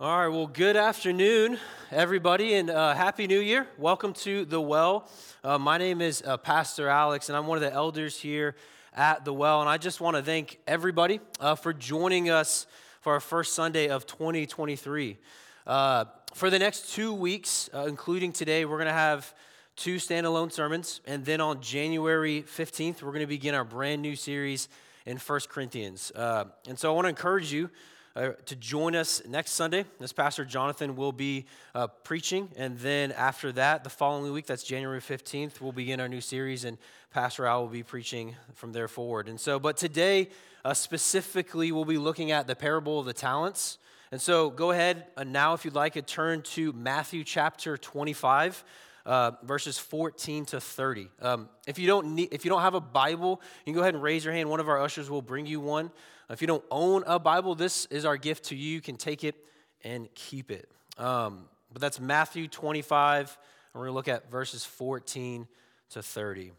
All right, well, good afternoon, everybody, and uh, Happy New Year. Welcome to The Well. Uh, my name is uh, Pastor Alex, and I'm one of the elders here at The Well. And I just want to thank everybody uh, for joining us for our first Sunday of 2023. Uh, for the next two weeks, uh, including today, we're going to have two standalone sermons. And then on January 15th, we're going to begin our brand new series in First Corinthians. and so I want to encourage you uh, to join us next Sunday. This Pastor Jonathan will be uh, preaching. And then after that, the following week, that's January 15th, we'll begin our new series, and Pastor Al will be preaching from there forward. And so, but today, uh, specifically, we'll be looking at the parable of the talents. And so go ahead uh, now, if you'd like, to turn to Matthew chapter 25. Uh, verses 14 to 30. Um, if you don't need, if you don't have a Bible, you can go ahead and raise your hand. One of our ushers will bring you one. If you don't own a Bible, this is our gift to you. You can take it and keep it. Um, but that's Matthew 25, and we're going to look at verses 14 to 30.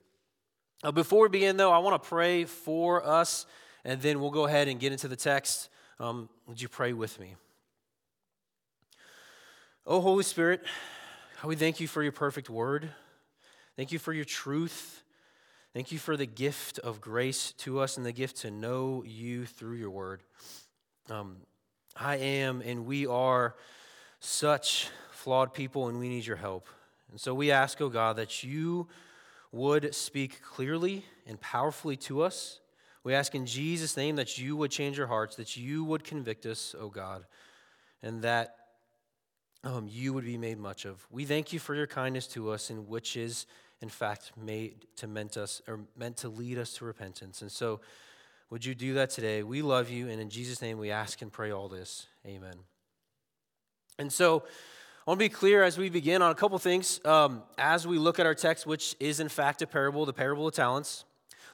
Uh, before we begin, though, I want to pray for us, and then we'll go ahead and get into the text. Um, would you pray with me? Oh, Holy Spirit, we thank you for your perfect word. Thank you for your truth. Thank you for the gift of grace to us and the gift to know you through your word. Um, I am and we are such flawed people and we need your help. And so we ask, oh God, that you would speak clearly and powerfully to us. We ask in Jesus' name that you would change our hearts, that you would convict us, oh God, and that um, you would be made much of. We thank you for your kindness to us, in which is in fact, made to meant us or meant to lead us to repentance. And so, would you do that today? We love you, and in Jesus' name we ask and pray all this. Amen. And so, I want to be clear as we begin on a couple things. Um, as we look at our text, which is in fact a parable, the parable of talents.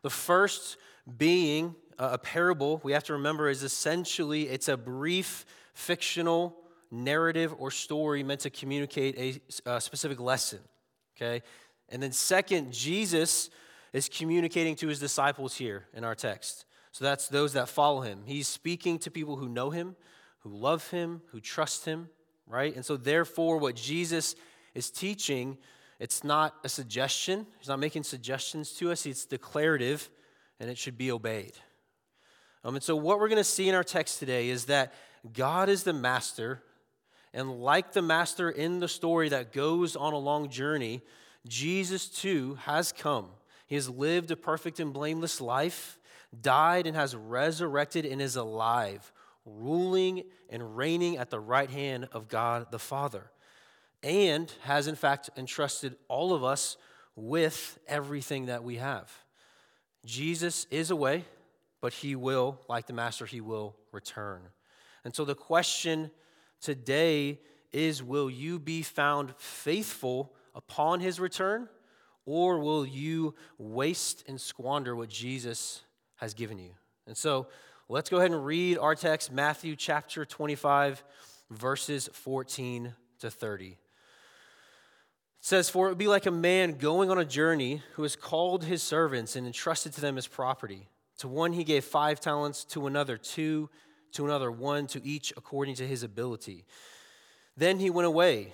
The first being a parable, we have to remember, is essentially it's a brief fictional narrative or story meant to communicate a, a specific lesson. Okay, and then, second, Jesus is communicating to his disciples here in our text. So that's those that follow him. He's speaking to people who know him, who love him, who trust him, right? And so, therefore, what Jesus is teaching, it's not a suggestion. He's not making suggestions to us, it's declarative, and it should be obeyed. Um, and so, what we're going to see in our text today is that God is the master, and like the master in the story that goes on a long journey, Jesus too has come. He has lived a perfect and blameless life, died and has resurrected and is alive, ruling and reigning at the right hand of God the Father, and has in fact entrusted all of us with everything that we have. Jesus is away, but he will, like the Master, he will return. And so the question today is will you be found faithful upon his return, or will you waste and squander what Jesus has given you? And so let's go ahead and read our text, Matthew chapter 25, verses 14 to 30. It says, For it would be like a man going on a journey who has called his servants and entrusted to them his property. To one he gave five talents, to another two, to another one, to each according to his ability. Then he went away.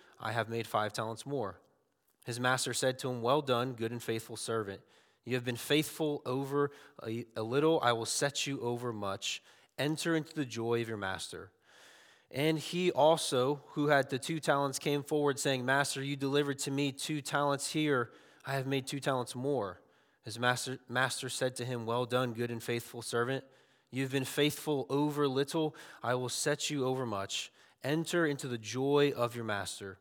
I have made five talents more. His master said to him, Well done, good and faithful servant. You have been faithful over a, a, little, I will set you over much. Enter into the joy of your master. And he also, who had the two talents, came forward, saying, Master, you delivered to me two talents here. I have made two talents more. His master, master said to him, Well done, good and faithful servant. You've been faithful over little, I will set you over much. Enter into the joy of your master.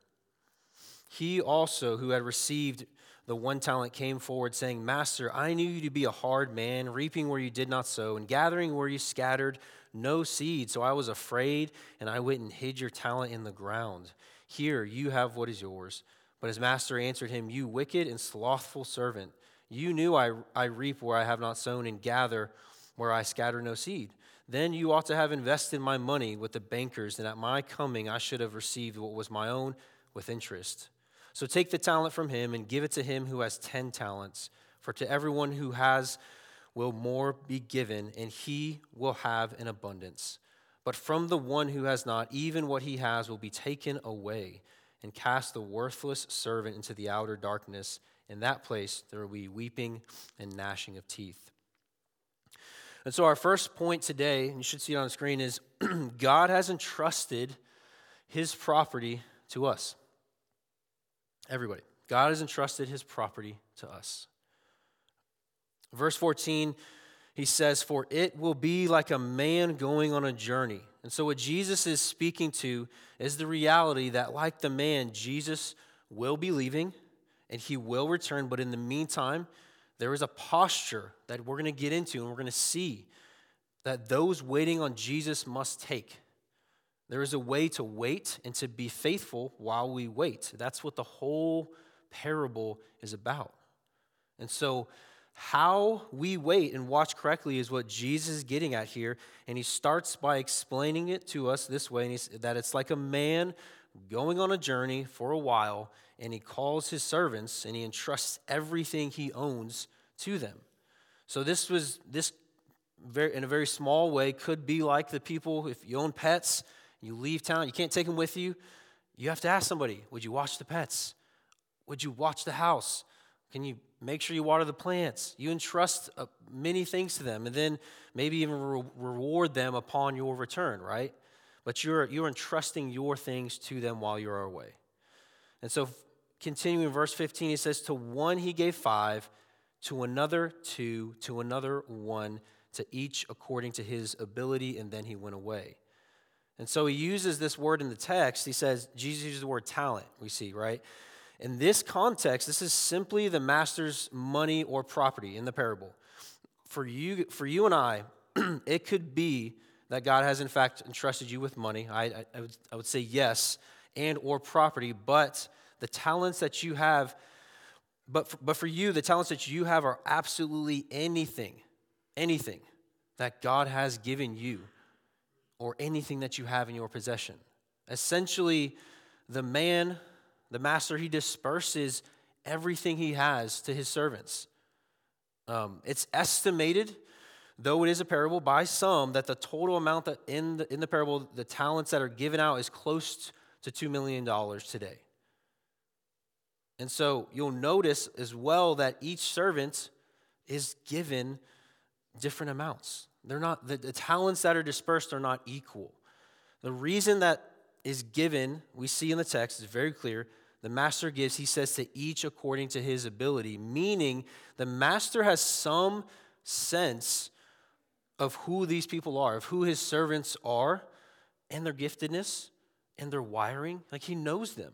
He also, who had received the one talent, came forward, saying, Master, I knew you to be a hard man, reaping where you did not sow, and gathering where you scattered no seed, so I was afraid, and I went and hid your talent in the ground. Here, you have what is yours. But his master answered him, You wicked and slothful servant. You knew I, I reap where I have not sown and gather where I scatter no seed. Then you ought to have invested my money with the bankers, and at my coming I should have received what was my own with interest. So take the talent from him and give it to him who has ten talents. For to everyone who has will more be given, and he will have an abundance. But from the one who has not, even what he has will be taken away, and cast the worthless servant into the outer darkness. In that place there will be weeping and gnashing of teeth. And so, our first point today, and you should see it on the screen, is God has entrusted his property to us. Everybody. God has entrusted his property to us. Verse 14, he says, For it will be like a man going on a journey. And so, what Jesus is speaking to is the reality that, like the man, Jesus will be leaving and he will return. But in the meantime, there is a posture that we're going to get into and we're going to see that those waiting on Jesus must take. There is a way to wait and to be faithful while we wait. That's what the whole parable is about. And so, how we wait and watch correctly is what Jesus is getting at here. And he starts by explaining it to us this way that it's like a man going on a journey for a while, and he calls his servants and he entrusts everything he owns to them. So, this was, this very, in a very small way, could be like the people, if you own pets, you leave town, you can't take them with you. You have to ask somebody, would you watch the pets? Would you watch the house? Can you make sure you water the plants? You entrust uh, many things to them and then maybe even re- reward them upon your return, right? But you're, you're entrusting your things to them while you're away. And so, continuing in verse 15, he says, To one he gave five, to another two, to another one, to each according to his ability, and then he went away. And so he uses this word in the text. He says, Jesus uses the word talent, we see, right? In this context, this is simply the master's money or property in the parable. For you, for you and I, it could be that God has in fact entrusted you with money. I, I, I, would, I would say yes, and or property, but the talents that you have, but for, but for you, the talents that you have are absolutely anything, anything that God has given you or anything that you have in your possession. Essentially, the man, the master, he disperses everything he has to his servants. Um, it's estimated, though it is a parable, by some that the total amount that in the, in the parable, the talents that are given out is close to $2 million today. And so you'll notice as well that each servant is given different amounts. They're not, the, the talents that are dispersed are not equal. The reason that is given, we see in the text, is very clear. The master gives, he says, to each according to his ability, meaning the master has some sense of who these people are, of who his servants are, and their giftedness and their wiring. Like he knows them.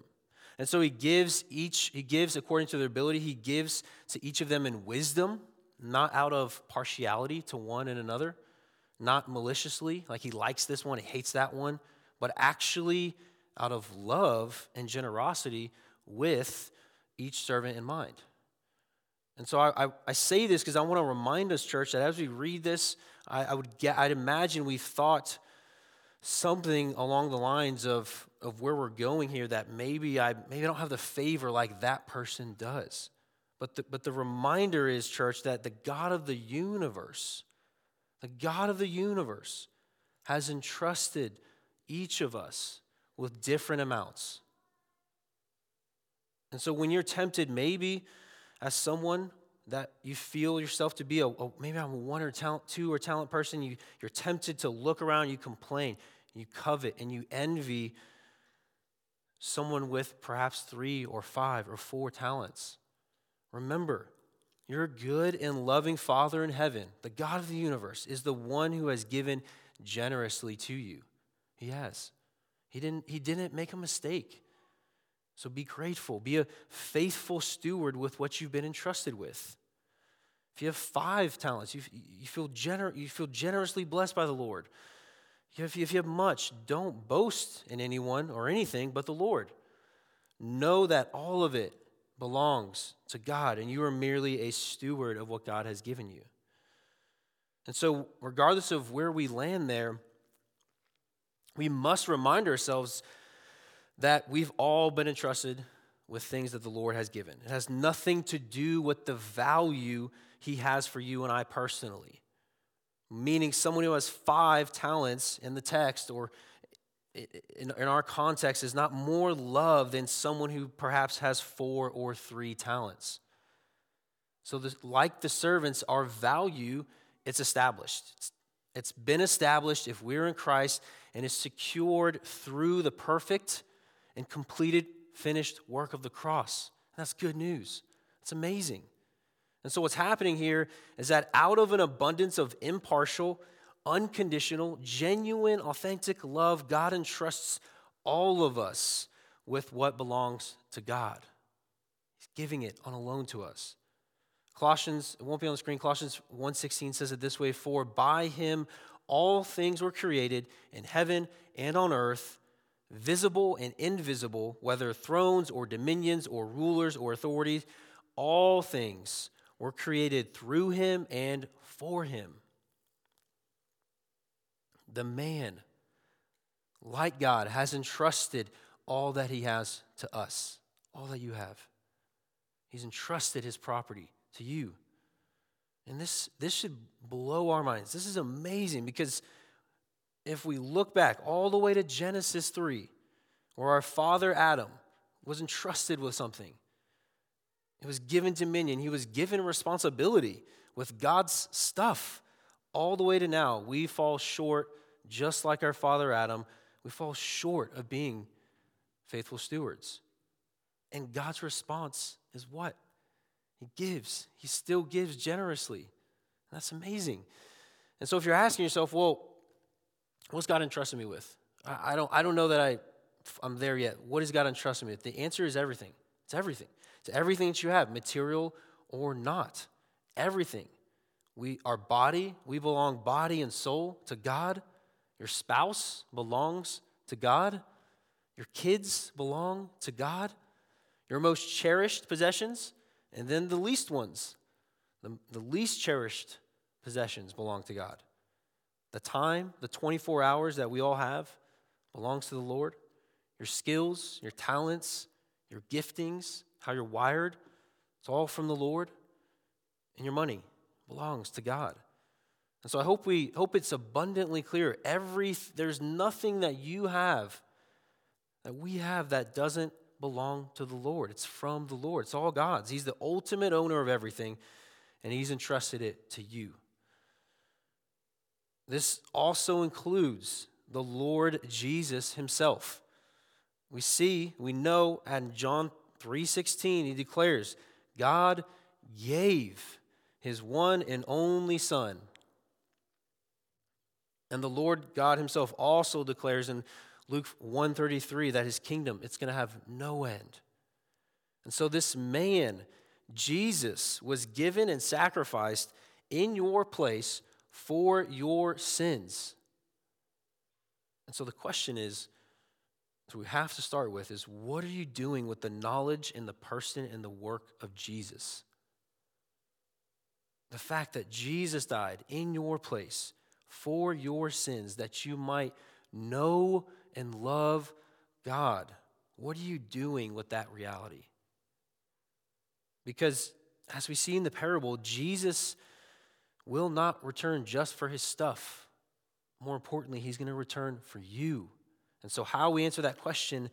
And so he gives each, he gives according to their ability, he gives to each of them in wisdom not out of partiality to one and another, not maliciously, like he likes this one, he hates that one, but actually out of love and generosity with each servant in mind. And so I, I, I say this because I want to remind us, church, that as we read this, I, I, would get, I'd imagine we've thought something along the lines of, of where we're going here that maybe I maybe I don't have the favor like that person does. But the, but the reminder is, church, that the God of the universe, the God of the universe, has entrusted each of us with different amounts. And so when you're tempted, maybe as someone that you feel yourself to be a, a maybe I'm a one or talent, two or talent person, you, you're tempted to look around, you complain, you covet, and you envy someone with perhaps three or five or four talents. Remember, your good and loving Father in heaven, the God of the universe, is the one who has given generously to you. He has. He didn't, he didn't make a mistake. So be grateful. Be a faithful steward with what you've been entrusted with. If you have five talents, you, you, feel, gener- you feel generously blessed by the Lord. If you have much, don't boast in anyone or anything but the Lord. Know that all of it belongs to God, and you are merely a steward of what God has given you. And so, regardless of where we land there, we must remind ourselves that we've all been entrusted with things that the Lord has given. It has nothing to do with the value He has for you and I personally. Meaning, someone who has five talents in the text or in, in our context is not more loved than someone who perhaps has four or three talents. So, this, like the servants, our value it's established. It's, it's been established if we're in Christ and is secured through the perfect and completed, finished work of the cross. That's good news. It's amazing. And so, what's happening here is that out of an abundance of impartial, unconditional, genuine, authentic love, God entrusts all of us with what belongs to God. He's giving it on a loan to us. Colossians, it won't be on the screen, Colossians 1.16 says it this way, For by him all things were created in heaven and on earth, visible and invisible, whether thrones or dominions or rulers or authorities, all things were created through him and for him the man, like God, has entrusted all that he has to us, all that you have. He's entrusted his property to you. And this, this should blow our minds. This is amazing because if we look back all the way to Genesis 3, where our father Adam was entrusted with something, it was given dominion, he was given responsibility with God's stuff. All the way to now, we fall short just like our father Adam, we fall short of being faithful stewards. And God's response is what? He gives. He still gives generously. That's amazing. And so if you're asking yourself, well, what's God entrusted me with? I, I don't, I don't know that I, I'm there yet. What has God entrusted me with? The answer is everything. It's everything. It's everything that you have, material or not. Everything. We, our body, we belong body and soul to God. Your spouse belongs to God. Your kids belong to God. Your most cherished possessions, and then the least ones, the, the least cherished possessions belong to God. The time, the 24 hours that we all have, belongs to the Lord. Your skills, your talents, your giftings, how you're wired, it's all from the Lord. And your money belongs to God. And so I hope we hope it's abundantly clear. Every there's nothing that you have that we have that doesn't belong to the Lord. It's from the Lord. It's all God's. He's the ultimate owner of everything, and He's entrusted it to you. This also includes the Lord Jesus Himself. We see, we know, and John 3:16, he declares, God gave his one and only Son and the Lord God himself also declares in Luke 133 that his kingdom it's going to have no end. And so this man Jesus was given and sacrificed in your place for your sins. And so the question is so we have to start with is what are you doing with the knowledge and the person and the work of Jesus? The fact that Jesus died in your place for your sins that you might know and love God. What are you doing with that reality? Because as we see in the parable, Jesus will not return just for his stuff. More importantly, he's going to return for you. And so, how we answer that question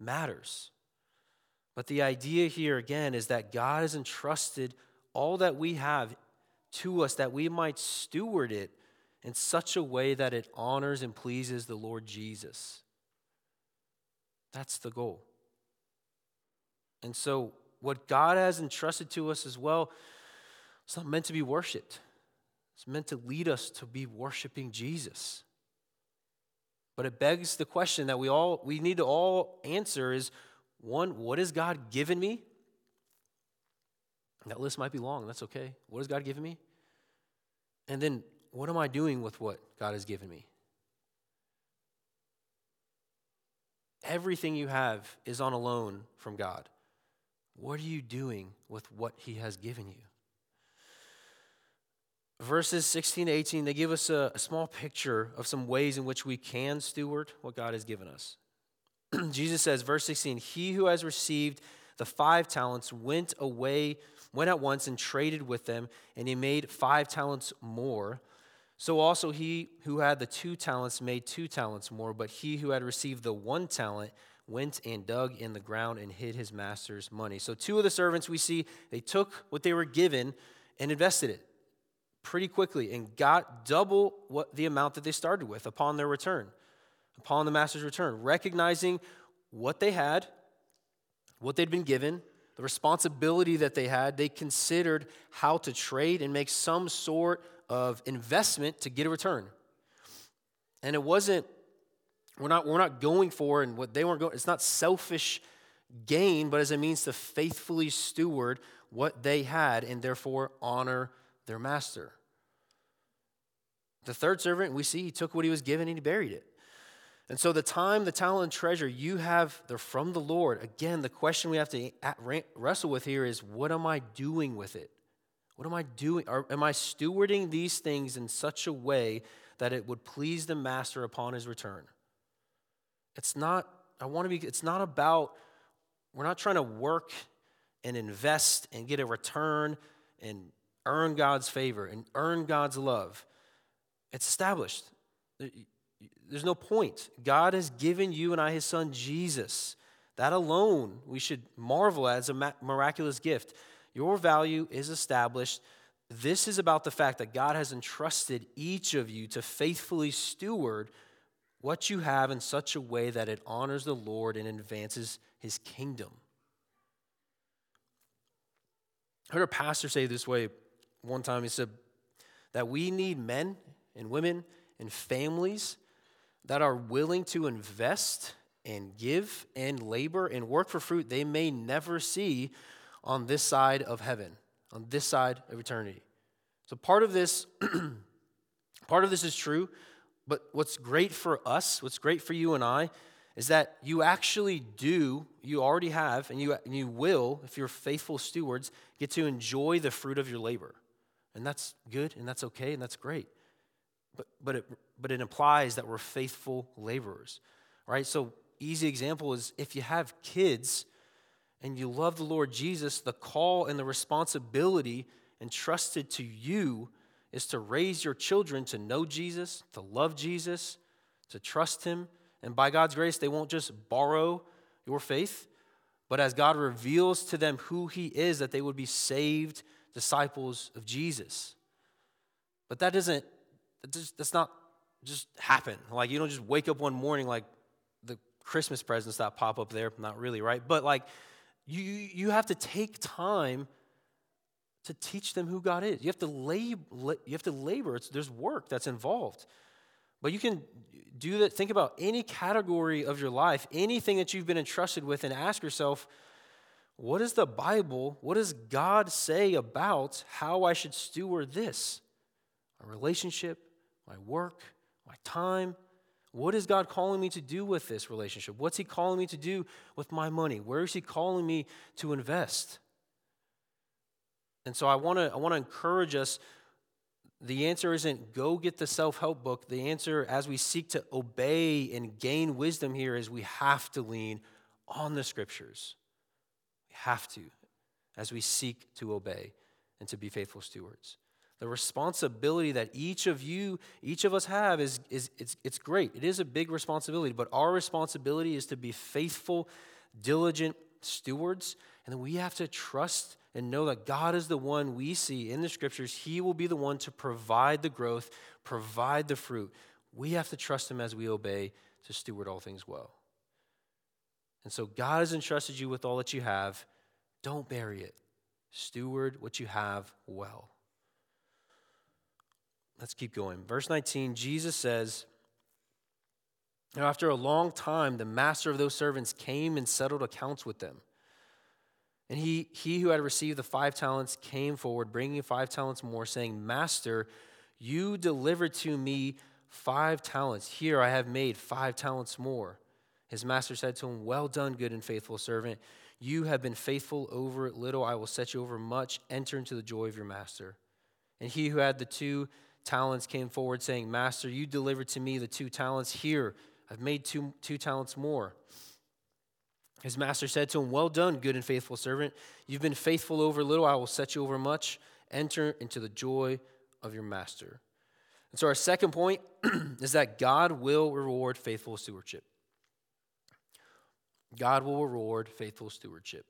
matters. But the idea here, again, is that God has entrusted all that we have to us that we might steward it in such a way that it honors and pleases the Lord Jesus. That's the goal. And so, what God has entrusted to us as well, it's not meant to be worshiped. It's meant to lead us to be worshiping Jesus. But it begs the question that we all we need to all answer is one, what has God given me? That list might be long, that's okay. What has God given me? And then what am I doing with what God has given me? Everything you have is on a loan from God. What are you doing with what He has given you? Verses 16 to 18, they give us a, a small picture of some ways in which we can steward what God has given us. Jesus says, verse 16, He who has received the five talents went away, went at once and traded with them, and he made five talents more. So also he who had the two talents made two talents more, but he who had received the one talent went and dug in the ground and hid his master's money. So two of the servants we see, they took what they were given and invested it pretty quickly and got double what the amount that they started with upon their return, upon the master's return, recognizing what they had, what they'd been given, the responsibility that they had, they considered how to trade and make some sort of investment to get a return. And it wasn't, we're not, we're not going for, and what they weren't going, it's not selfish gain, but as a means to faithfully steward what they had and therefore honor their master. The third servant, we see, he took what he was given and he buried it. And so the time, the talent, and treasure you have, they're from the Lord. Again, the question we have to wrestle with here is what am I doing with it? What am I doing? Or am I stewarding these things in such a way that it would please the master upon his return? It's not, I want to be, it's not about, we're not trying to work and invest and get a return and earn God's favor and earn God's love. It's established. There's no point. God has given you and I his son Jesus. That alone we should marvel at as a miraculous gift. Your value is established. This is about the fact that God has entrusted each of you to faithfully steward what you have in such a way that it honors the Lord and advances his kingdom. I heard a pastor say this way one time. He said that we need men and women and families that are willing to invest and give and labor and work for fruit they may never see on this side of heaven, on this side of eternity. So part of this, part of this is true, but what's great for us, what's great for you and I, is that you actually do, you already have, and you, and you will, if you're faithful stewards, get to enjoy the fruit of your labor. And that's good, and that's okay, and that's great. But, but, it, but it implies that we're faithful laborers, right? So, easy example is if you have kids, and you love the Lord Jesus, the call and the responsibility entrusted to you is to raise your children to know Jesus, to love Jesus, to trust Him. And by God's grace, they won't just borrow your faith, but as God reveals to them who He is, that they would be saved disciples of Jesus. But that doesn't, that's not just happen. Like you don't just wake up one morning like the Christmas presents that pop up there. Not really, right? But like you, you have to take time to teach them who God is. You have to, lab, you have to labor. It's, there's work that's involved. But you can do that. Think about any category of your life, anything that you've been entrusted with, and ask yourself, what does the Bible, what does God say about how I should steward this? My relationship, my work, my time, what is God calling me to do with this relationship? What's He calling me to do with my money? Where is He calling me to invest? And so I want to I want to encourage us. The answer isn't go get the self help book. The answer, as we seek to obey and gain wisdom here, is we have to lean on the scriptures. We have to, as we seek to obey and to be faithful stewards. The responsibility that each of you, each of us have is, is it's, it's great. It is a big responsibility, but our responsibility is to be faithful, diligent stewards. And then we have to trust and know that God is the one we see in the scriptures. He will be the one to provide the growth, provide the fruit. We have to trust Him as we obey to steward all things well. And so God has entrusted you with all that you have. Don't bury it. Steward what you have well. Let's keep going. Verse 19, Jesus says, Now, after a long time, the master of those servants came and settled accounts with them. And he, he who had received the five talents came forward, bringing five talents more, saying, Master, you delivered to me five talents. Here I have made five talents more. His master said to him, Well done, good and faithful servant. You have been faithful over little, I will set you over much. Enter into the joy of your master. And he who had the two talents came forward, saying, Master, you delivered to me the two talents. Here, I've made two, two talents more. His master said to him, Well done, good and faithful servant. You've been faithful over little, I will set you over much. Enter into the joy of your master. And so, our second point is that God will reward faithful stewardship. God will reward faithful stewardship.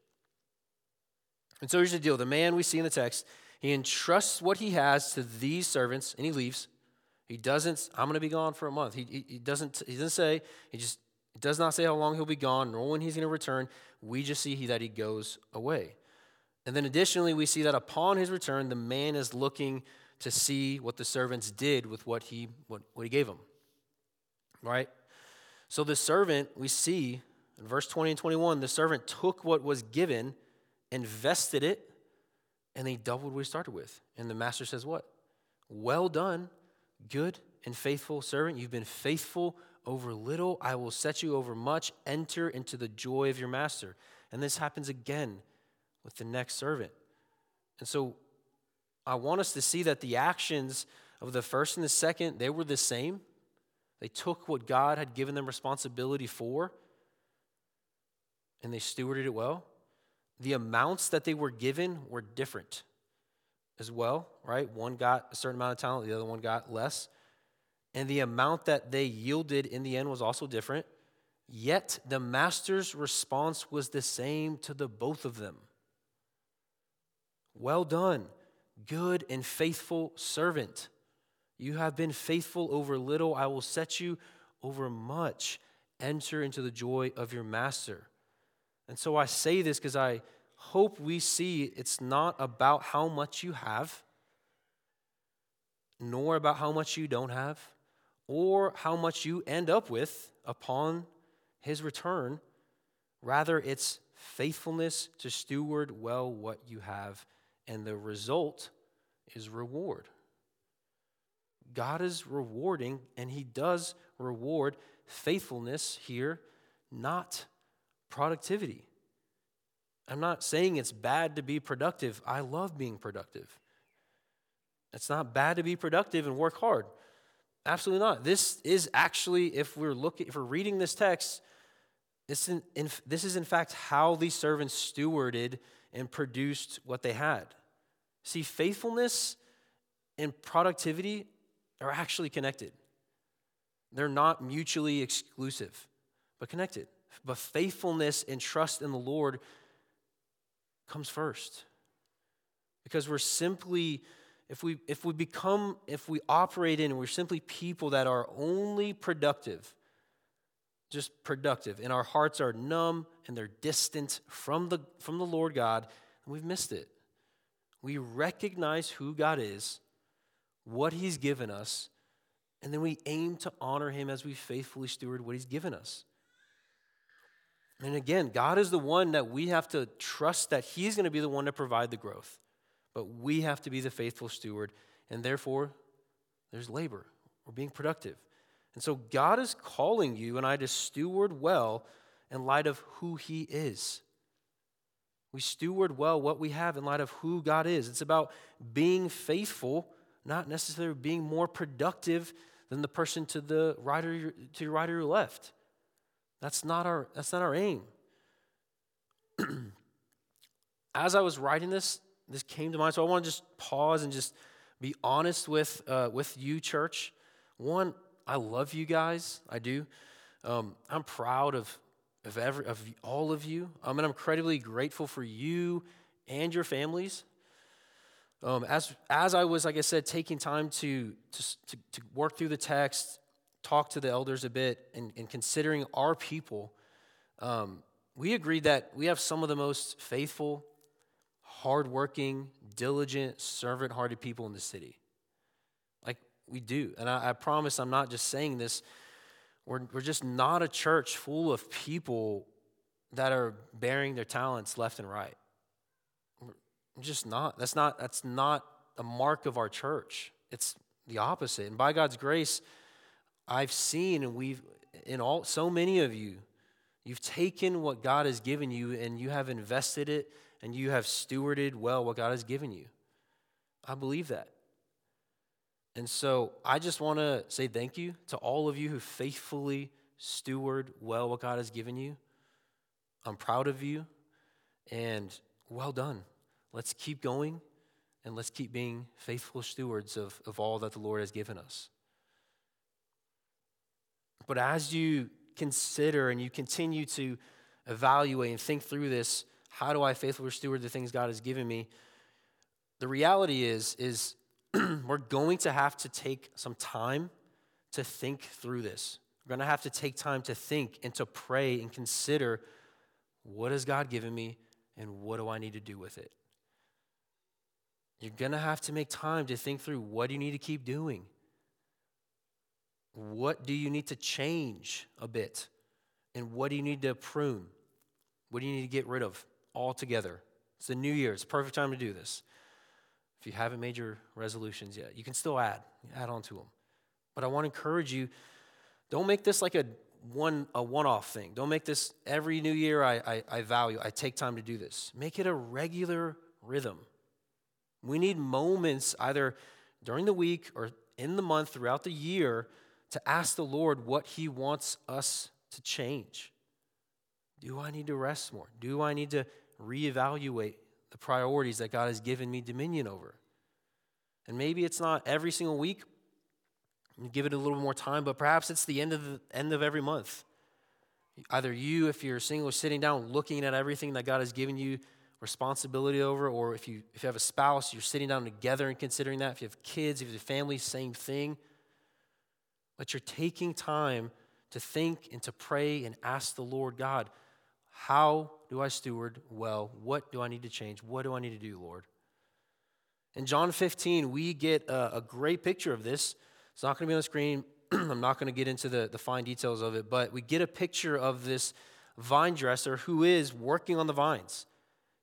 And so here's the deal the man we see in the text, he entrusts what he has to these servants and he leaves. He doesn't, I'm going to be gone for a month. He, he, he, doesn't, he doesn't say, he just does not say how long he'll be gone nor when he's going to return. We just see he, that he goes away. And then additionally, we see that upon his return, the man is looking to see what the servants did with what he, what, what he gave them. Right? So the servant, we see in verse 20 and 21, the servant took what was given, invested it, and they doubled what he started with. And the master says, What? Well done, good and faithful servant. You've been faithful over little. I will set you over much. Enter into the joy of your master. And this happens again with the next servant. And so I want us to see that the actions of the first and the second, they were the same. They took what God had given them responsibility for and they stewarded it well. The amounts that they were given were different as well, right? One got a certain amount of talent, the other one got less. And the amount that they yielded in the end was also different. Yet the master's response was the same to the both of them. Well done, good and faithful servant. You have been faithful over little, I will set you over much. Enter into the joy of your master. And so I say this because I hope we see it's not about how much you have, nor about how much you don't have, or how much you end up with upon his return. Rather, it's faithfulness to steward well what you have, and the result is reward. God is rewarding, and he does reward faithfulness here, not productivity. I'm not saying it's bad to be productive. I love being productive. It's not bad to be productive and work hard. Absolutely not. This is actually, if we're looking, if we're reading this text, this, in, in, this is in fact how these servants stewarded and produced what they had. See, faithfulness and productivity are actually connected. They're not mutually exclusive, but connected. But faithfulness and trust in the Lord comes first. Because we're simply, if we, if we become, if we operate in, we're simply people that are only productive, just productive, and our hearts are numb and they're distant from the, from the Lord God, and we've missed it. We recognize who God is, what He's given us, and then we aim to honor Him as we faithfully steward what He's given us. And again, God is the one that we have to trust that He's going to be the one to provide the growth. But we have to be the faithful steward. And therefore, there's labor. We're being productive. And so God is calling you and I to steward well in light of who He is. We steward well what we have in light of who God is. It's about being faithful, not necessarily being more productive than the person to the right or to your right or your left. That's not our, that's not our aim. As I was writing this, this came to mind. So I want to just pause and just be honest with, uh, with you, church. One, I love you guys. I do. Um, I'm proud of, of, every, of all of you. Um, and I'm incredibly grateful for you and your families. Um, as, as I was, like I said, taking time to, to, to, to work through the text, talked to the elders a bit and, and considering our people, um, we agreed that we have some of the most faithful, hardworking, diligent, servant hearted people in the city. Like we do. And I, I promise I'm not just saying this. We're, we're just not a church full of people that are bearing their talents left and right. We're just not. That's not that's not a mark of our church. It's the opposite. And by God's grace, I've seen and we've in all so many of you You've taken what God has given you and you have invested it and you have stewarded well what God has given you. I believe that. And so I just want to say thank you to all of you who faithfully steward well what God has given you. I'm proud of you and well done. Let's keep going and let's keep being faithful stewards of, of all that the Lord has given us. But as you consider and you continue to evaluate and think through this, how do I faithfully steward the things God has given me? The reality is, is we're going to have to take some time to think through this. We're going to have to take time to think and to pray and consider what has God given me and what do I need to do with it? You're going to have to make time to think through what do you need to keep doing? What do you need to change a bit? And what do you need to prune? What do you need to get rid of altogether? It's the new year. It's perfect time to do this. If you haven't made your resolutions yet, you can still add, add on to them. But I want to encourage you don't make this like a one a one-off thing. Don't make this every new year I, I, I value, I take time to do this. Make it a regular rhythm. We need moments either during the week or in the month throughout the year to ask the Lord what He wants us to change. Do I need to rest more? Do I need to reevaluate the priorities that God has given me dominion over? And maybe it's not every single week. Give it a little more time, but perhaps it's the end of the end of every month. Either you, if you're single, sitting down looking at everything that God has given you responsibility over, or if you if you have a spouse, you're sitting down together and considering that. If you have kids, if you have a family, same thing but you're taking time to think and to pray and ask the Lord God, how do I steward well? What do I need to change? What do I need to do, Lord? In John 15, we get a, a great picture of this. It's not going to be on the screen. I'm not going to get into the, the fine details of it, but we get a picture of this vine dresser who is working on the vines.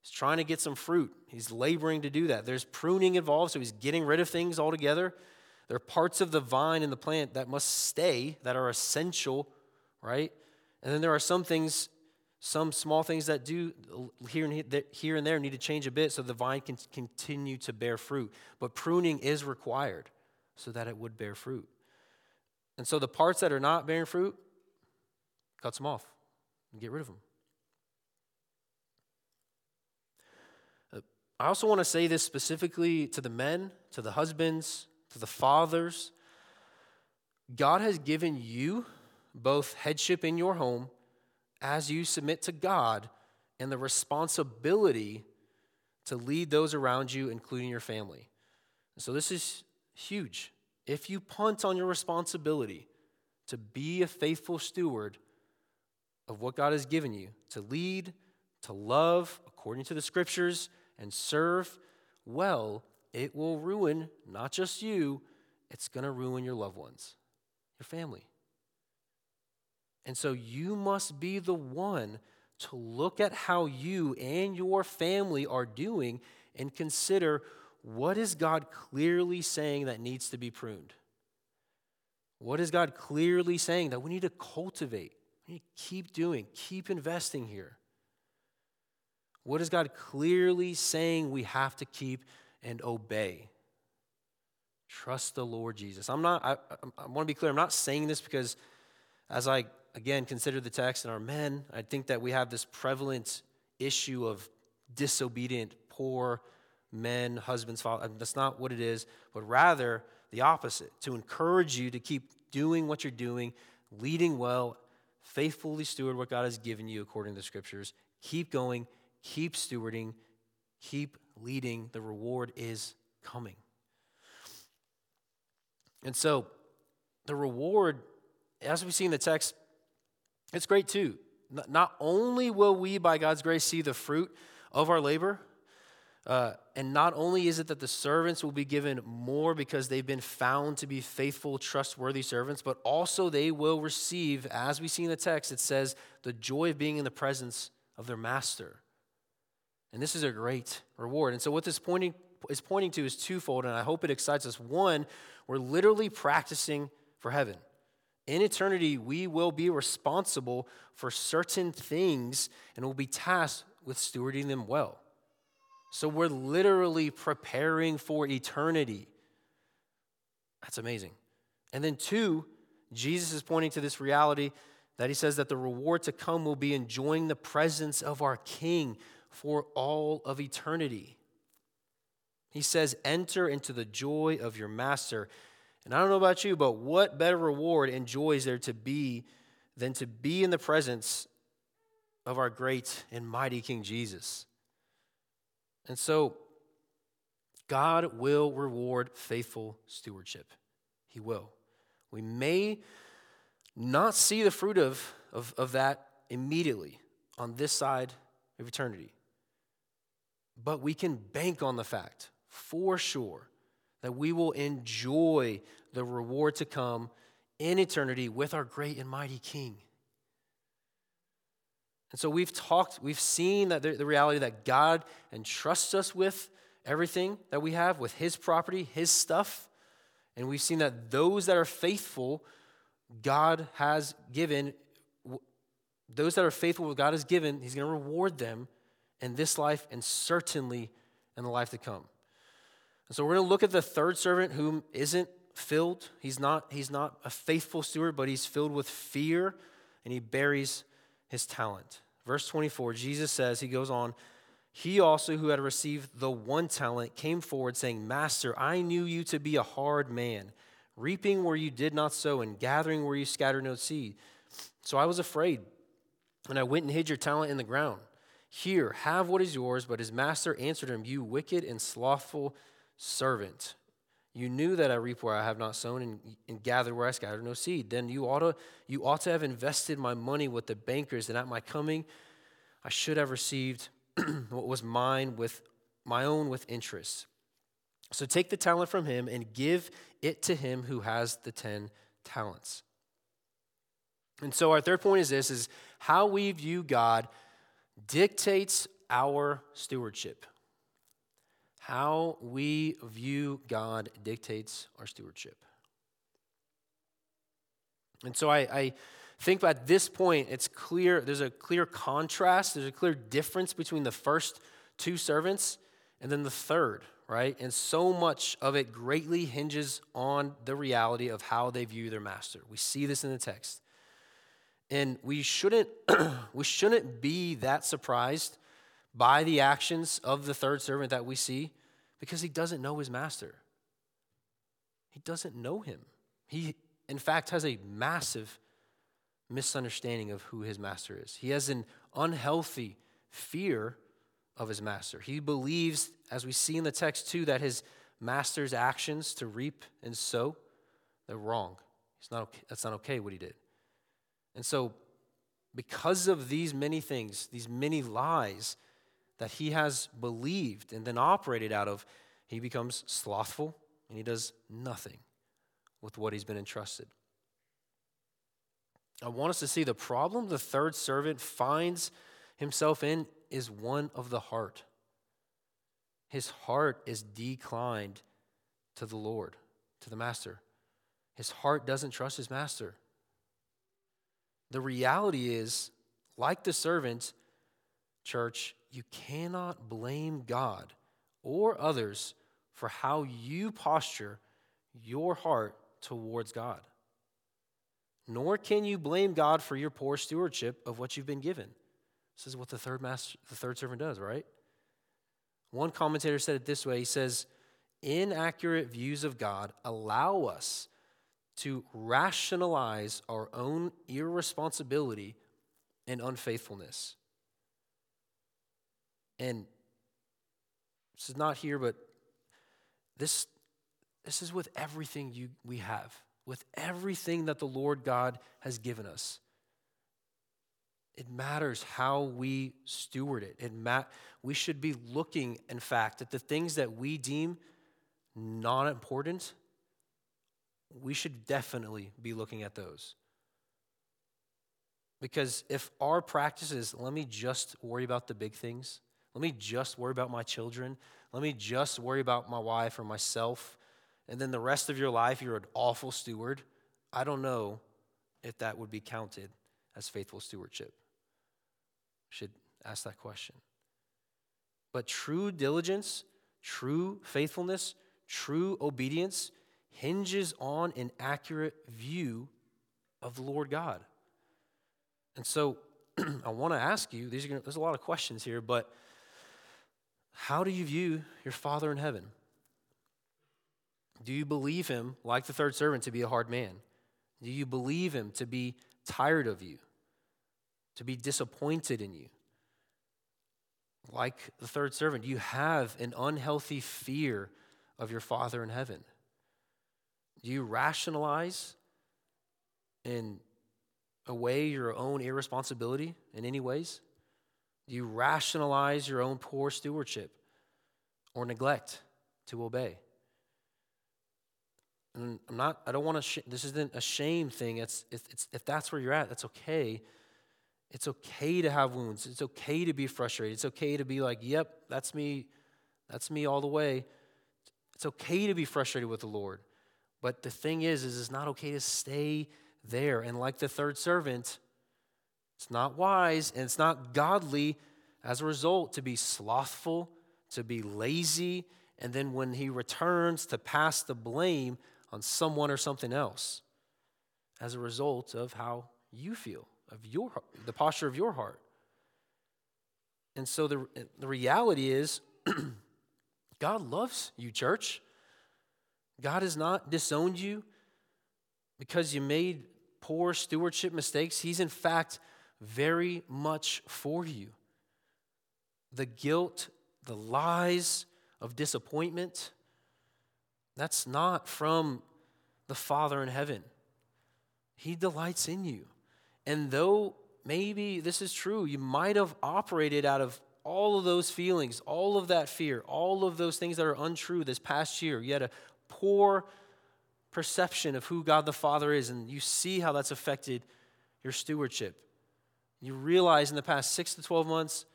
He's trying to get some fruit. He's laboring to do that. There's pruning involved, so he's getting rid of things altogether. There are parts of the vine and the plant that must stay, that are essential, right? And then there are some things, some small things that do here and, here and there need to change a bit so the vine can continue to bear fruit. But pruning is required so that it would bear fruit. And so the parts that are not bearing fruit, cuts them off and get rid of them. Uh, I also want to say this specifically to the men, to the husbands, to the fathers. God has given you both headship in your home as you submit to God and the responsibility to lead those around you, including your family. So, this is huge. If you punt on your responsibility to be a faithful steward of what God has given you, to lead, to love according to the scriptures, and serve well, it will ruin not just you, it's going to ruin your loved ones, your family. And so you must be the one to look at how you and your family are doing and consider what is God clearly saying that needs to be pruned? What is God clearly saying that we need to cultivate? We need to keep doing, keep investing here. What is God clearly saying we have to keep and obey. Trust the Lord Jesus. I'm not, I, I want to be clear, I'm not saying this because as I, again, consider the text and our men, I think that we have this prevalent issue of disobedient, poor men, husbands, fathers. That's not what it is, but rather the opposite to encourage you to keep doing what you're doing, leading well, faithfully steward what God has given you according to the scriptures. Keep going, keep stewarding, keep leading, the reward is coming. And so, the reward, as we see in the text, it's great too. Not only will we, by God's grace, see the fruit of our labor, uh, and not only is it that the servants will be given more because they've been found to be faithful, trustworthy servants, but also they will receive, as we see in the text, it says, the joy of being in the presence of their master. And this is a great reward. And so, what this pointing, is pointing to is twofold, and I hope it excites us. One, we're literally practicing for heaven in eternity, we will be responsible for certain things and will be tasked with stewarding them well. So we're literally preparing for eternity. That's amazing. And then, two, Jesus is pointing to this reality that he says that the reward to come will be enjoying the presence of our King for all of eternity. He says, Enter into the joy of your master. And I don't know about you, but what better reward and joy is there to be than to be in the presence of our great and mighty King Jesus? And so, God will reward faithful stewardship. He will. We may not see the fruit of, of, of that immediately on this side of eternity, but we can bank on the fact for sure that we will enjoy the reward to come in eternity with our great and mighty King. And so we've talked, we've seen that the, reality that God entrusts us with everything that we have, with His property, His stuff. And we've seen that those that are faithful, God has given, those that are faithful, what God has given, He's going to reward them in this life and certainly in the life to come. And so we're going to look at the third servant whom isn't filled. He's not, he's not a faithful steward, but he's filled with fear and he buries his talent. Verse 24, Jesus says, he goes on, he also, who had received the one talent, came forward saying, Master, I knew you to be a hard man, reaping where you did not sow and gathering where you scattered no seed. So I was afraid, and I went and hid your talent in the ground. Here, have what is yours. But his master answered him, You wicked and slothful servant. You knew that I reap where I have not sown and, and gather where I scattered no seed. Then you ought, to, you ought to have invested my money with the bankers, and at my coming I should have received what was mine with my own with interest. So take the talent from him and give it to him who has the 10 talents. And so our third point is this is how we view God dictates our stewardship. How we view God dictates our stewardship. And so I, I, think at this point, it's clear, there's a clear contrast, there's a clear difference between the first two servants and then the third, right? And so much of it greatly hinges on the reality of how they view their master. We see this in the text. And we shouldn't, we shouldn't be that surprised by the actions of the third servant that we see because he doesn't know his master. He doesn't know him. He, in fact, has a massive misunderstanding of who his master is. He has an unhealthy fear of his master. He believes, as we see in the text too, that his master's actions to reap and sow, they're wrong. It's not okay. That's not okay what he did. And so, because of these many things, these many lies that he has believed and then operated out of, he becomes slothful and he does nothing with what he's been entrusted. I want us to see the problem the third servant finds himself in is one of the heart. His heart is declined to the Lord, to the master. His heart doesn't trust his master. The reality is, like the servant, church, you cannot blame God or others for how you posture your heart towards God. Nor can you blame God for your poor stewardship of what you've been given. This is what the third master, the third servant does, right? One commentator said it this way. He says, inaccurate views of God allow us to rationalize our own irresponsibility and unfaithfulness. And this is not here, but this, this is with everything you, we have, with everything that the Lord God has given us. It matters how we steward it. it mat- we should be looking, in fact, at the things that we deem not important we should definitely be looking at those. Because if our practice is, let me just worry about the big things, let me just worry about my children, let me just worry about my wife or myself, and then the rest of your life you're an awful steward, I don't know if that would be counted as faithful stewardship. Should ask that question. But true diligence, true faithfulness, true obedience hinges on an accurate view of the Lord God. And so I want to ask you, these are there's a lot of questions here, but how do you view your Father in heaven? Do you believe him, like the third servant, to be a hard man? Do you believe him to be tired of you, to be disappointed in you? Like the third servant, you have an unhealthy fear of your Father in heaven? Do you rationalize and away your own irresponsibility in any ways? Do you rationalize your own poor stewardship or neglect to obey? And I'm not, I don't want to, sh- this isn't a shame thing. It's, it's, if that's where you're at, that's okay. It's okay to have wounds. It's okay to be frustrated. It's okay to be like, yep, that's me. That's me all the way. It's okay to be frustrated with the Lord. But the thing is, is it's not okay to stay there. And like the third servant, it's not wise and it's not godly as a result to be slothful, to be lazy, and then when he returns to pass the blame on someone or something else as a result of how you feel, of your the posture of your heart. And so the, the reality is God loves you, church. God has not disowned you because you made poor stewardship mistakes. He's, in fact, very much for you. The guilt, the lies of disappointment, that's not from the Father in heaven. He delights in you. And though maybe this is true, you might have operated out of all of those feelings, all of that fear, all of those things that are untrue this past year. You had a poor perception of who God the Father is, and you see how that's affected your stewardship. You realize in the past six to 12 months,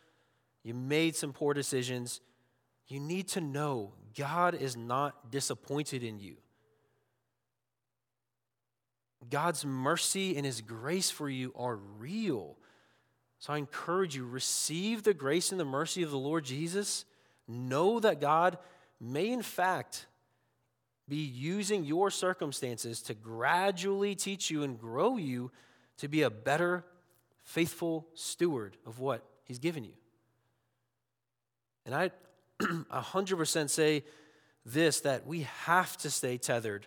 you made some poor decisions. You need to know God is not disappointed in you. God's mercy and His grace for you are real. So I encourage you, receive the grace and the mercy of the Lord Jesus. Know that God may, in fact, be using your circumstances to gradually teach you and grow you to be a better, faithful steward of what He's given you. And I 100% say this that we have to stay tethered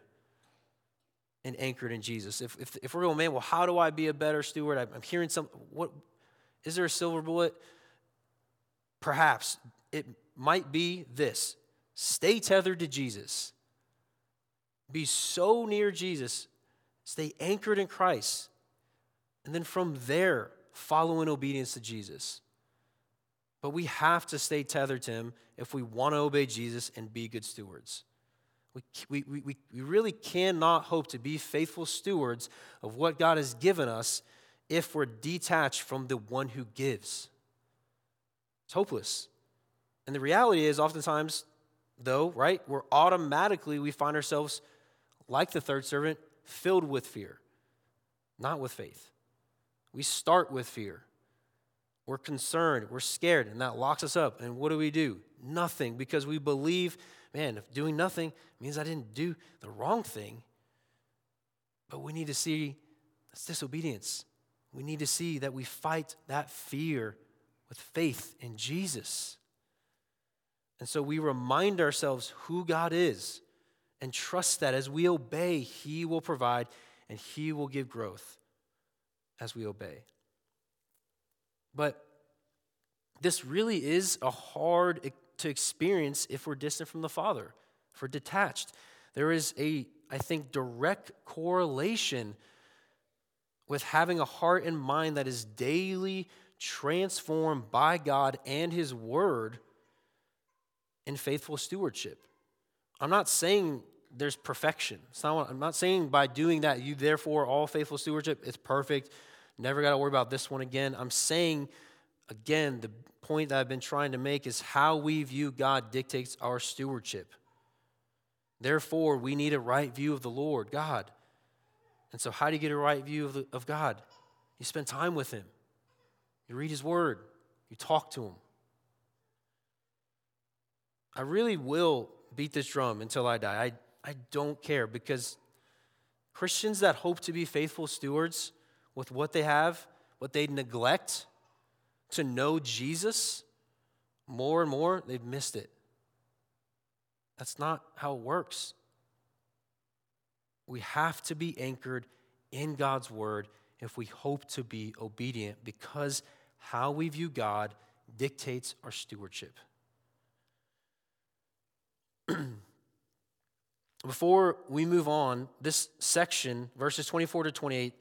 and anchored in Jesus. If, if, if we're going, man, well, how do I be a better steward? I'm hearing some, what, is there a silver bullet? Perhaps. It might be this stay tethered to Jesus. Be so near Jesus. Stay anchored in Christ. And then from there, follow in obedience to Jesus. But we have to stay tethered to Him if we want to obey Jesus and be good stewards. We, we, we, we really cannot hope to be faithful stewards of what God has given us if we're detached from the one who gives. It's hopeless. And the reality is, oftentimes, though, right, we're automatically, we find ourselves like the third servant, filled with fear, not with faith. We start with fear. We're concerned, we're scared, and that locks us up. And what do we do? Nothing, because we believe, man, if doing nothing means I didn't do the wrong thing. But we need to see that's disobedience. We need to see that we fight that fear with faith in Jesus. And so we remind ourselves who God is and trust that as we obey, He will provide and He will give growth as we obey. But this really is a hard to experience if we're distant from the Father, if we're detached. There is a, I think, direct correlation with having a heart and mind that is daily transformed by God and His Word in faithful stewardship. I'm not saying there's perfection. Not, I'm not saying by doing that, you therefore all faithful stewardship, it's perfect. Never got to worry about this one again. I'm saying, again, the point that I've been trying to make is how we view God dictates our stewardship. Therefore, we need a right view of the Lord, God. And so, how do you get a right view of, the, of God? You spend time with Him, you read His Word, you talk to Him. I really will beat this drum until I die. I, I don't care because Christians that hope to be faithful stewards with what they have, what they neglect to know Jesus more and more, they've missed it. That's not how it works. We have to be anchored in God's word if we hope to be obedient because how we view God dictates our stewardship. Before we move on, this section, verses 24 to 28,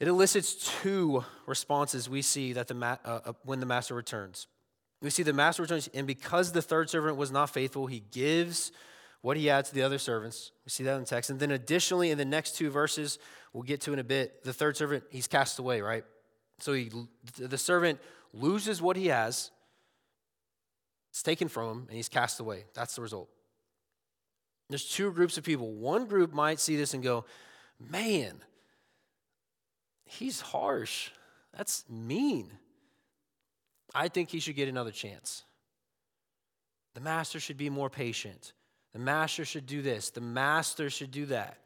it elicits two responses we see that the ma- uh, uh, when the master returns. We see the master returns, and because the third servant was not faithful, he gives what he had to the other servants. We see that in the text. And then additionally, in the next two verses, we'll get to in a bit, the third servant, he's cast away, right? So he, the servant loses what he has, it's taken from him, and he's cast away. That's the result. There's two groups of people. One group might see this and go, man, he's harsh. That's mean. I think he should get another chance. The master should be more patient. The master should do this. The master should do that.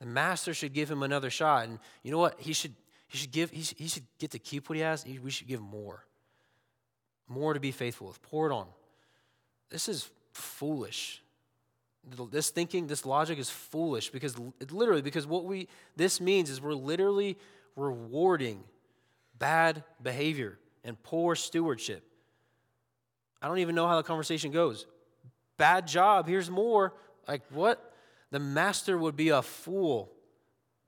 The master should give him another shot. And you know what? He should, he should, give, he should, he should get to keep what he has. We should give more. More to be faithful with. Pour it on. This is foolish. This thinking, this logic is foolish because literally, because what we this means is we're literally rewarding bad behavior and poor stewardship. I don't even know how the conversation goes. Bad job, here's more. Like what? The master would be a fool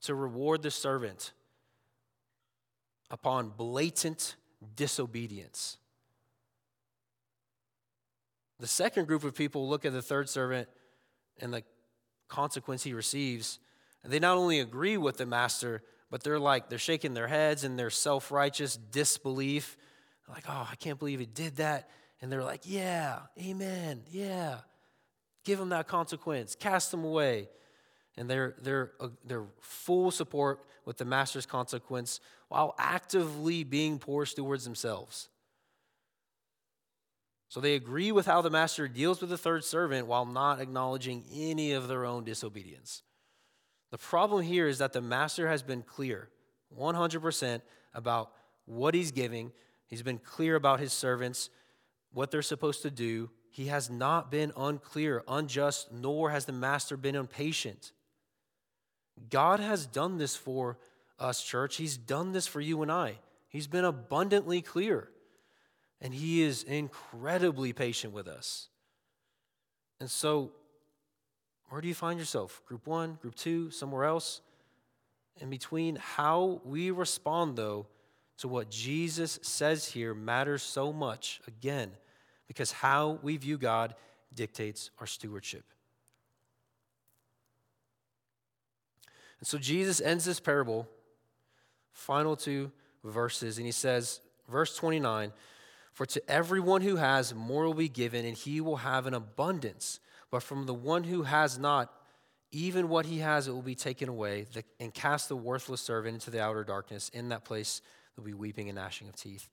to reward the servant upon blatant disobedience. The second group of people look at the third servant and the consequence he receives. And they not only agree with the master, but they're like, they're shaking their heads in their self righteous disbelief. They're like, oh, I can't believe he did that. And they're like, yeah, amen, yeah. Give him that consequence, cast him away. And they're, they're, uh, they're full support with the master's consequence while actively being poor stewards themselves. So they agree with how the master deals with the third servant while not acknowledging any of their own disobedience. The problem here is that the master has been clear 100% about what he's giving. He's been clear about his servants, what they're supposed to do. He has not been unclear, unjust, nor has the master been impatient. God has done this for us, church. He's done this for you and I. He's been abundantly clear. And He is incredibly patient with us. And so, where do you find yourself? Group one, group two, somewhere else? In between, how we respond, though, to what Jesus says here matters so much, again, because how we view God dictates our stewardship. And so Jesus ends this parable, final two verses, and he says, verse 29 for to everyone who has, more will be given, and he will have an abundance. But from the one who has not, even what he has, it will be taken away, and cast the worthless servant into the outer darkness. In that place, there'll be weeping and gnashing of teeth.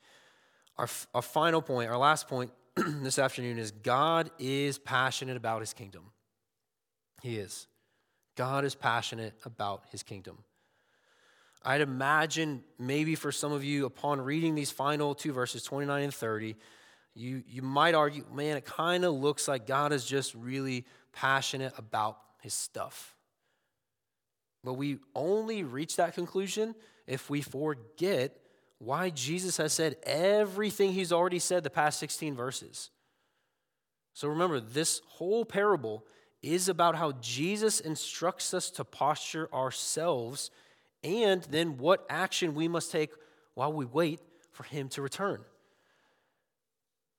Our, our final point, our last point this afternoon is God is passionate about his kingdom. He is. God is passionate about his kingdom. I'd imagine maybe for some of you, upon reading these final two verses, 29 and 30, you, you might argue, man, it kind of looks like God is just really passionate about his stuff. But we only reach that conclusion if we forget why Jesus has said everything he's already said the past 16 verses. So remember, this whole parable is about how Jesus instructs us to posture ourselves and then what action we must take while we wait for him to return.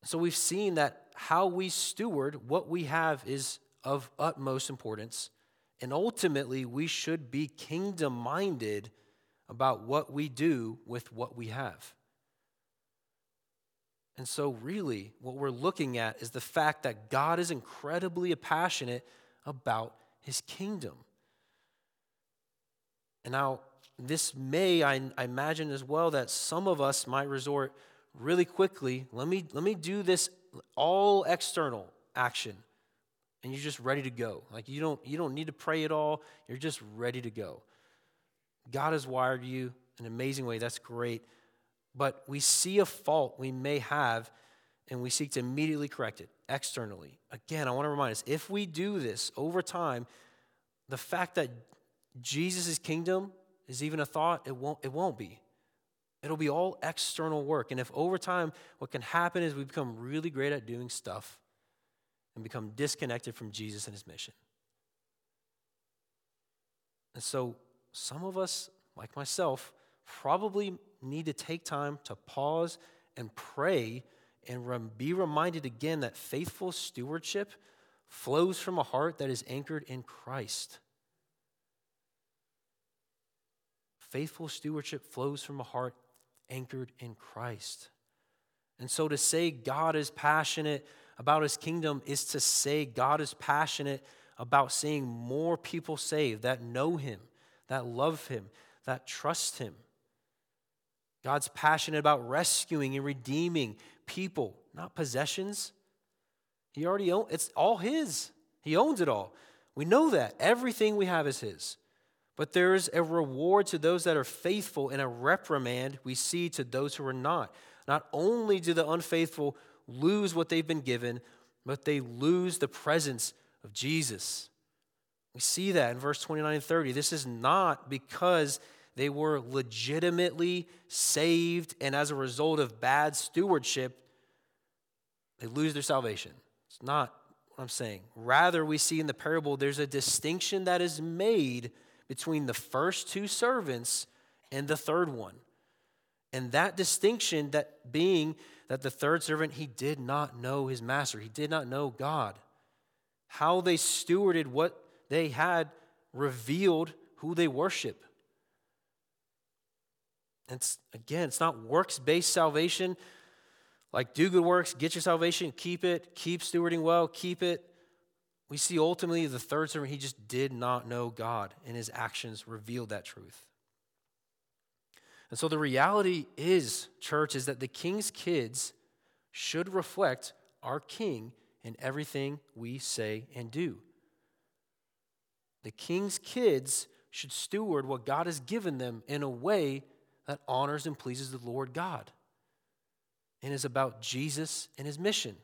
So we've seen that how we steward what we have is of utmost importance. And ultimately, we should be kingdom minded about what we do with what we have. And so, really, what we're looking at is the fact that God is incredibly passionate about his kingdom. And now, this may, I, I imagine as well, that some of us might resort really quickly. Let me, let me do this all external action. And you're just ready to go. Like you don't, you don't need to pray at all. You're just ready to go. God has wired you an amazing way. That's great. But we see a fault we may have and we seek to immediately correct it externally. Again, I want to remind us if we do this over time, the fact that Jesus' kingdom is even a thought, it won't, it won't be. It'll be all external work. And if over time, what can happen is we become really great at doing stuff and become disconnected from Jesus and his mission. And so, some of us, like myself, probably need to take time to pause and pray and be reminded again that faithful stewardship flows from a heart that is anchored in Christ. Faithful stewardship flows from a heart anchored in Christ. And so to say God is passionate about his kingdom is to say God is passionate about seeing more people saved that know him, that love him, that trust him. God's passionate about rescuing and redeeming people, not possessions. He already owns it's all his. He owns it all. We know that. Everything we have is his. But there is a reward to those that are faithful and a reprimand we see to those who are not. Not only do the unfaithful lose what they've been given, but they lose the presence of Jesus. We see that in verse 29 and 30. This is not because they were legitimately saved and as a result of bad stewardship, they lose their salvation. It's not what I'm saying. Rather, we see in the parable there's a distinction that is made between the first two servants and the third one. And that distinction, that being that the third servant, he did not know his master, he did not know God. How they stewarded what they had revealed who they worship. It's again, it's not works based salvation. Like do good works, get your salvation, keep it, keep stewarding well, keep it. We see ultimately the third servant, he just did not know God, and his actions revealed that truth. And so the reality is, church, is that the king's kids should reflect our king in everything we say and do. The king's kids should steward what God has given them in a way that honors and pleases the Lord God and is about Jesus and his mission.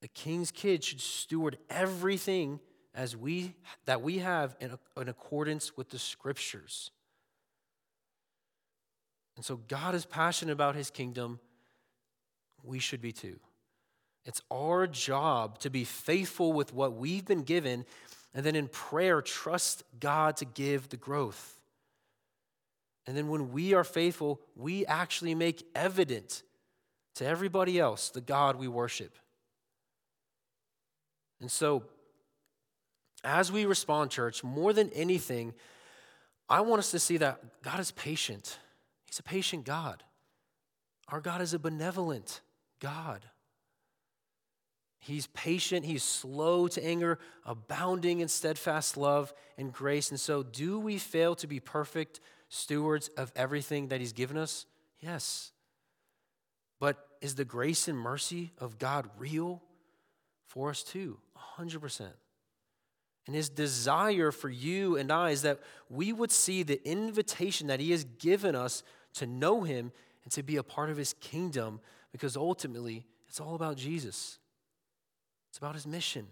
The king's kids should steward everything as we that we have in, in accordance with the scriptures. And so God is passionate about his kingdom. We should be too. It's our job to be faithful with what we've been given and then in prayer trust God to give the growth. And then when we are faithful, we actually make evident to everybody else the God we worship. And so, as we respond, church, more than anything, I want us to see that God is patient. He's a patient God. Our God is a benevolent God. He's patient, he's slow to anger, abounding in steadfast love and grace. And so, do we fail to be perfect? stewards of everything that He's given us? Yes. But is the grace and mercy of God real for us too? 100%. And His desire for you and I is that we would see the invitation that He has given us to know Him and to be a part of His kingdom because ultimately it's all about Jesus, it's about His mission.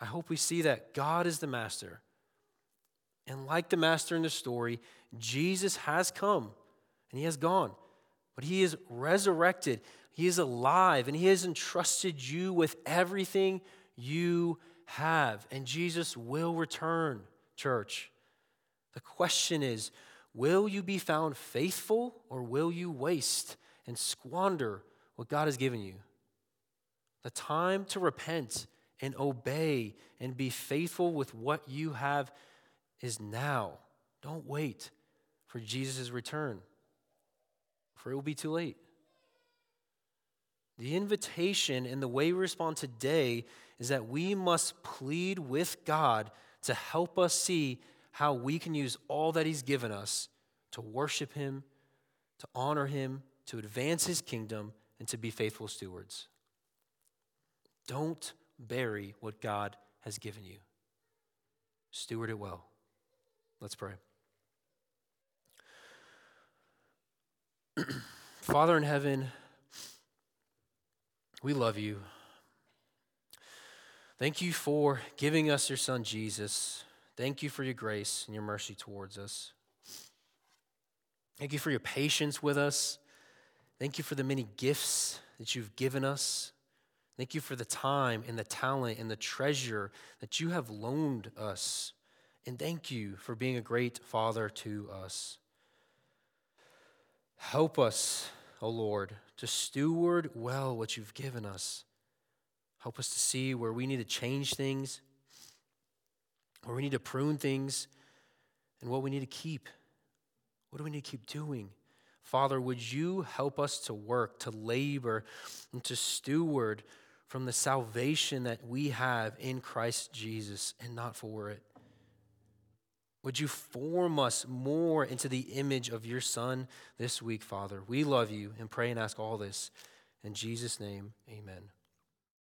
I hope we see that God is the master. And like the master in the story, Jesus has come and he has gone, but he is resurrected. He is alive and he has entrusted you with everything you have. And Jesus will return, church. The question is will you be found faithful or will you waste and squander what God has given you? The time to repent and obey and be faithful with what you have is now. Don't wait for Jesus' return, for it will be too late. The invitation and the way we respond today is that we must plead with God to help us see how we can use all that He's given us to worship Him, to honor Him, to advance His kingdom, and to be faithful stewards. Don't bury what God has given you, steward it well. Let's pray. Father in heaven, we love you. Thank you for giving us your son, Jesus. Thank you for your grace and your mercy towards us. Thank you for your patience with us. Thank you for the many gifts that you've given us. Thank you for the time and the talent and the treasure that you have loaned us. And thank you for being a great father to us. Help us, O oh Lord, to steward well what you've given us. Help us to see where we need to change things, where we need to prune things, and what we need to keep. What do we need to keep doing? Father, would you help us to work, to labor, and to steward from the salvation that we have in Christ Jesus and not for it? Would you form us more into the image of your Son this week, Father? We love you and pray and ask all this. In Jesus' name, amen.